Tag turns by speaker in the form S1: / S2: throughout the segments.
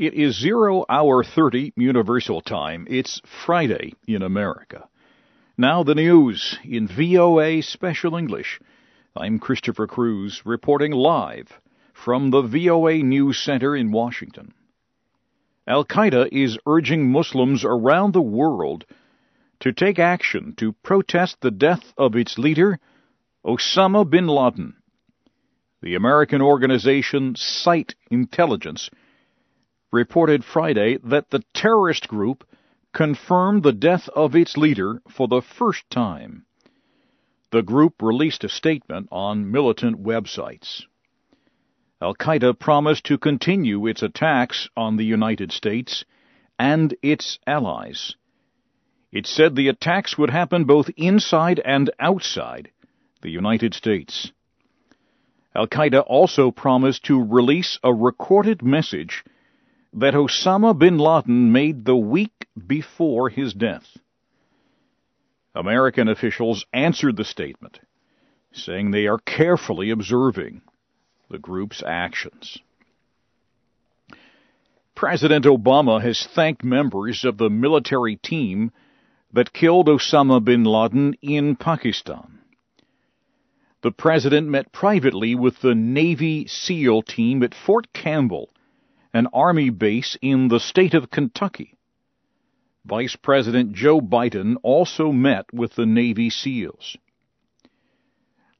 S1: It is 0 hour 30 Universal Time. It's Friday in America. Now the news in VOA Special English. I'm Christopher Cruise reporting live from the VOA News Center in Washington. Al Qaeda is urging Muslims around the world to take action to protest the death of its leader, Osama bin Laden. The American organization SITE Intelligence reported Friday that the terrorist group confirmed the death of its leader for the first time. The group released a statement on militant websites. Al Qaeda promised to continue its attacks on the United States and its allies. It said the attacks would happen both inside and outside the United States. Al Qaeda also promised to release a recorded message that Osama bin Laden made the week before his death. American officials answered the statement, saying they are carefully observing the group's actions. President Obama has thanked members of the military team that killed Osama bin Laden in Pakistan. The president met privately with the Navy SEAL team at Fort Campbell an Army base in the state of Kentucky. Vice President Joe Biden also met with the Navy SEALs.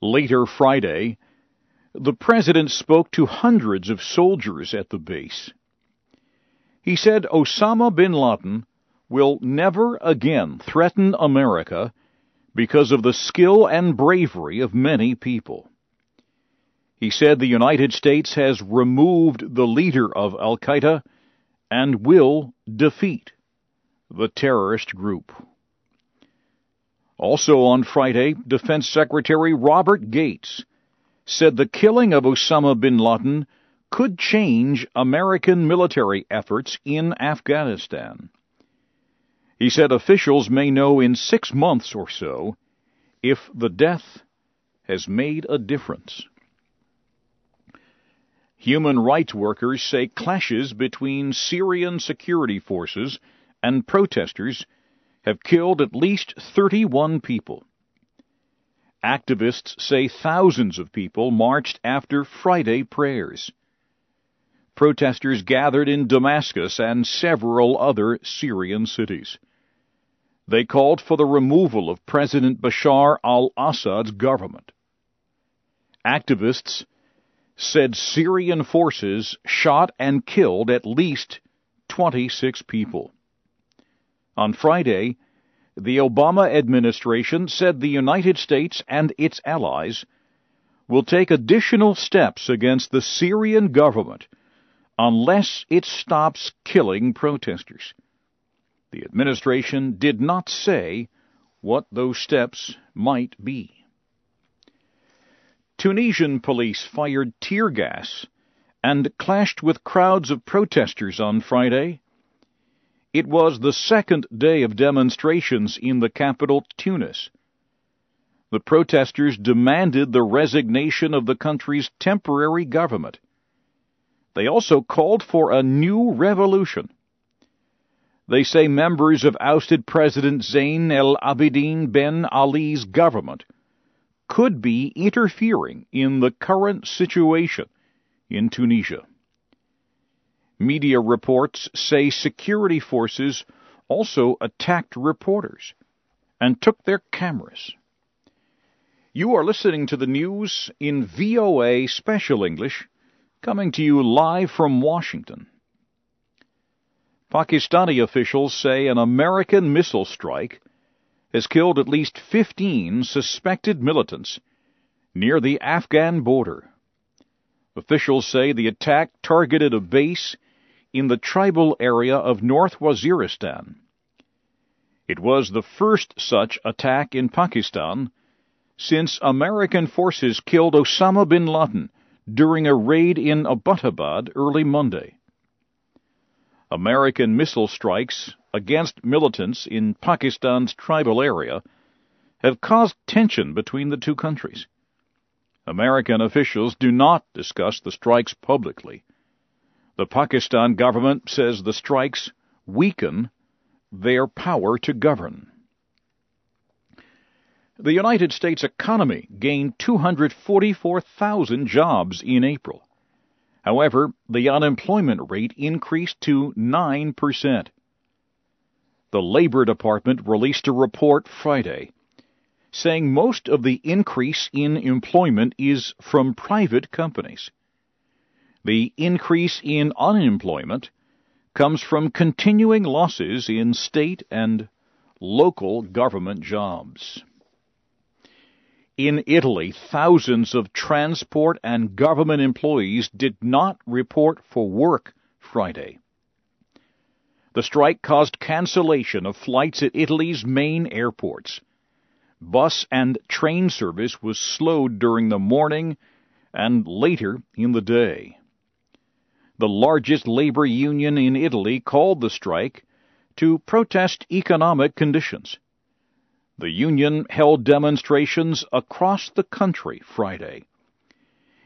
S1: Later Friday, the President spoke to hundreds of soldiers at the base. He said Osama bin Laden will never again threaten America because of the skill and bravery of many people. He said the United States has removed the leader of Al Qaeda and will defeat the terrorist group. Also on Friday, Defense Secretary Robert Gates said the killing of Osama bin Laden could change American military efforts in Afghanistan. He said officials may know in six months or so if the death has made a difference. Human rights workers say clashes between Syrian security forces and protesters have killed at least 31 people. Activists say thousands of people marched after Friday prayers. Protesters gathered in Damascus and several other Syrian cities. They called for the removal of President Bashar al Assad's government. Activists said Syrian forces shot and killed at least 26 people. On Friday, the Obama administration said the United States and its allies will take additional steps against the Syrian government unless it stops killing protesters. The administration did not say what those steps might be. Tunisian police fired tear gas and clashed with crowds of protesters on Friday. It was the second day of demonstrations in the capital, Tunis. The protesters demanded the resignation of the country's temporary government. They also called for a new revolution. They say members of ousted President Zain el Abidine Ben Ali's government could be interfering in the current situation in Tunisia. Media reports say security forces also attacked reporters and took their cameras. You are listening to the news in VOA Special English, coming to you live from Washington. Pakistani officials say an American missile strike has killed at least 15 suspected militants near the Afghan border. Officials say the attack targeted a base in the tribal area of North Waziristan. It was the first such attack in Pakistan since American forces killed Osama bin Laden during a raid in Abbottabad early Monday. American missile strikes against militants in Pakistan's tribal area have caused tension between the two countries. American officials do not discuss the strikes publicly. The Pakistan government says the strikes weaken their power to govern. The United States economy gained 244,000 jobs in April. However, the unemployment rate increased to 9%. The Labor Department released a report Friday saying most of the increase in employment is from private companies. The increase in unemployment comes from continuing losses in state and local government jobs. In Italy, thousands of transport and government employees did not report for work Friday. The strike caused cancellation of flights at Italy's main airports. Bus and train service was slowed during the morning and later in the day. The largest labor union in Italy called the strike to protest economic conditions. The union held demonstrations across the country Friday.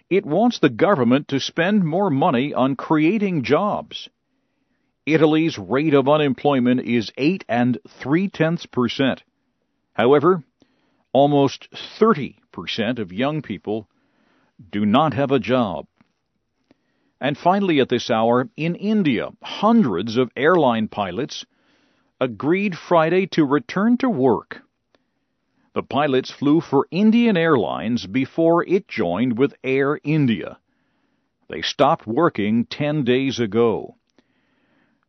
S1: It wants the government to spend more money on creating jobs. Italy's rate of unemployment is 8 and 3 tenths percent. However, almost 30 percent of young people do not have a job. And finally, at this hour, in India, hundreds of airline pilots agreed Friday to return to work the pilots flew for Indian Airlines before it joined with Air India. They stopped working 10 days ago.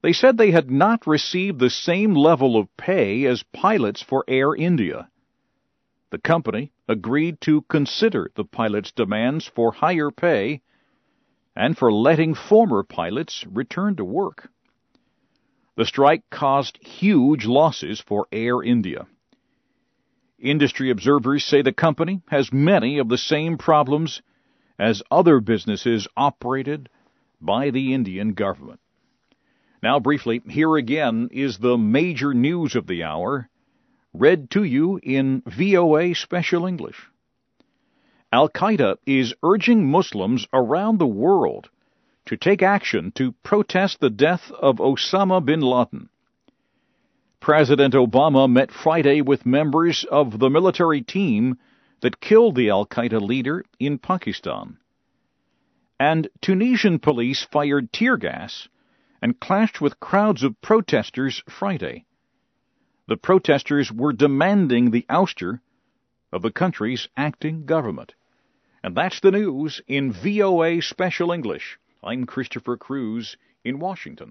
S1: They said they had not received the same level of pay as pilots for Air India. The company agreed to consider the pilots' demands for higher pay and for letting former pilots return to work. The strike caused huge losses for Air India. Industry observers say the company has many of the same problems as other businesses operated by the Indian government. Now, briefly, here again is the major news of the hour, read to you in VOA Special English. Al Qaeda is urging Muslims around the world to take action to protest the death of Osama bin Laden. President Obama met Friday with members of the military team that killed the Al Qaeda leader in Pakistan. And Tunisian police fired tear gas and clashed with crowds of protesters Friday. The protesters were demanding the ouster of the country's acting government. And that's the news in VOA Special English. I'm Christopher Cruise in Washington.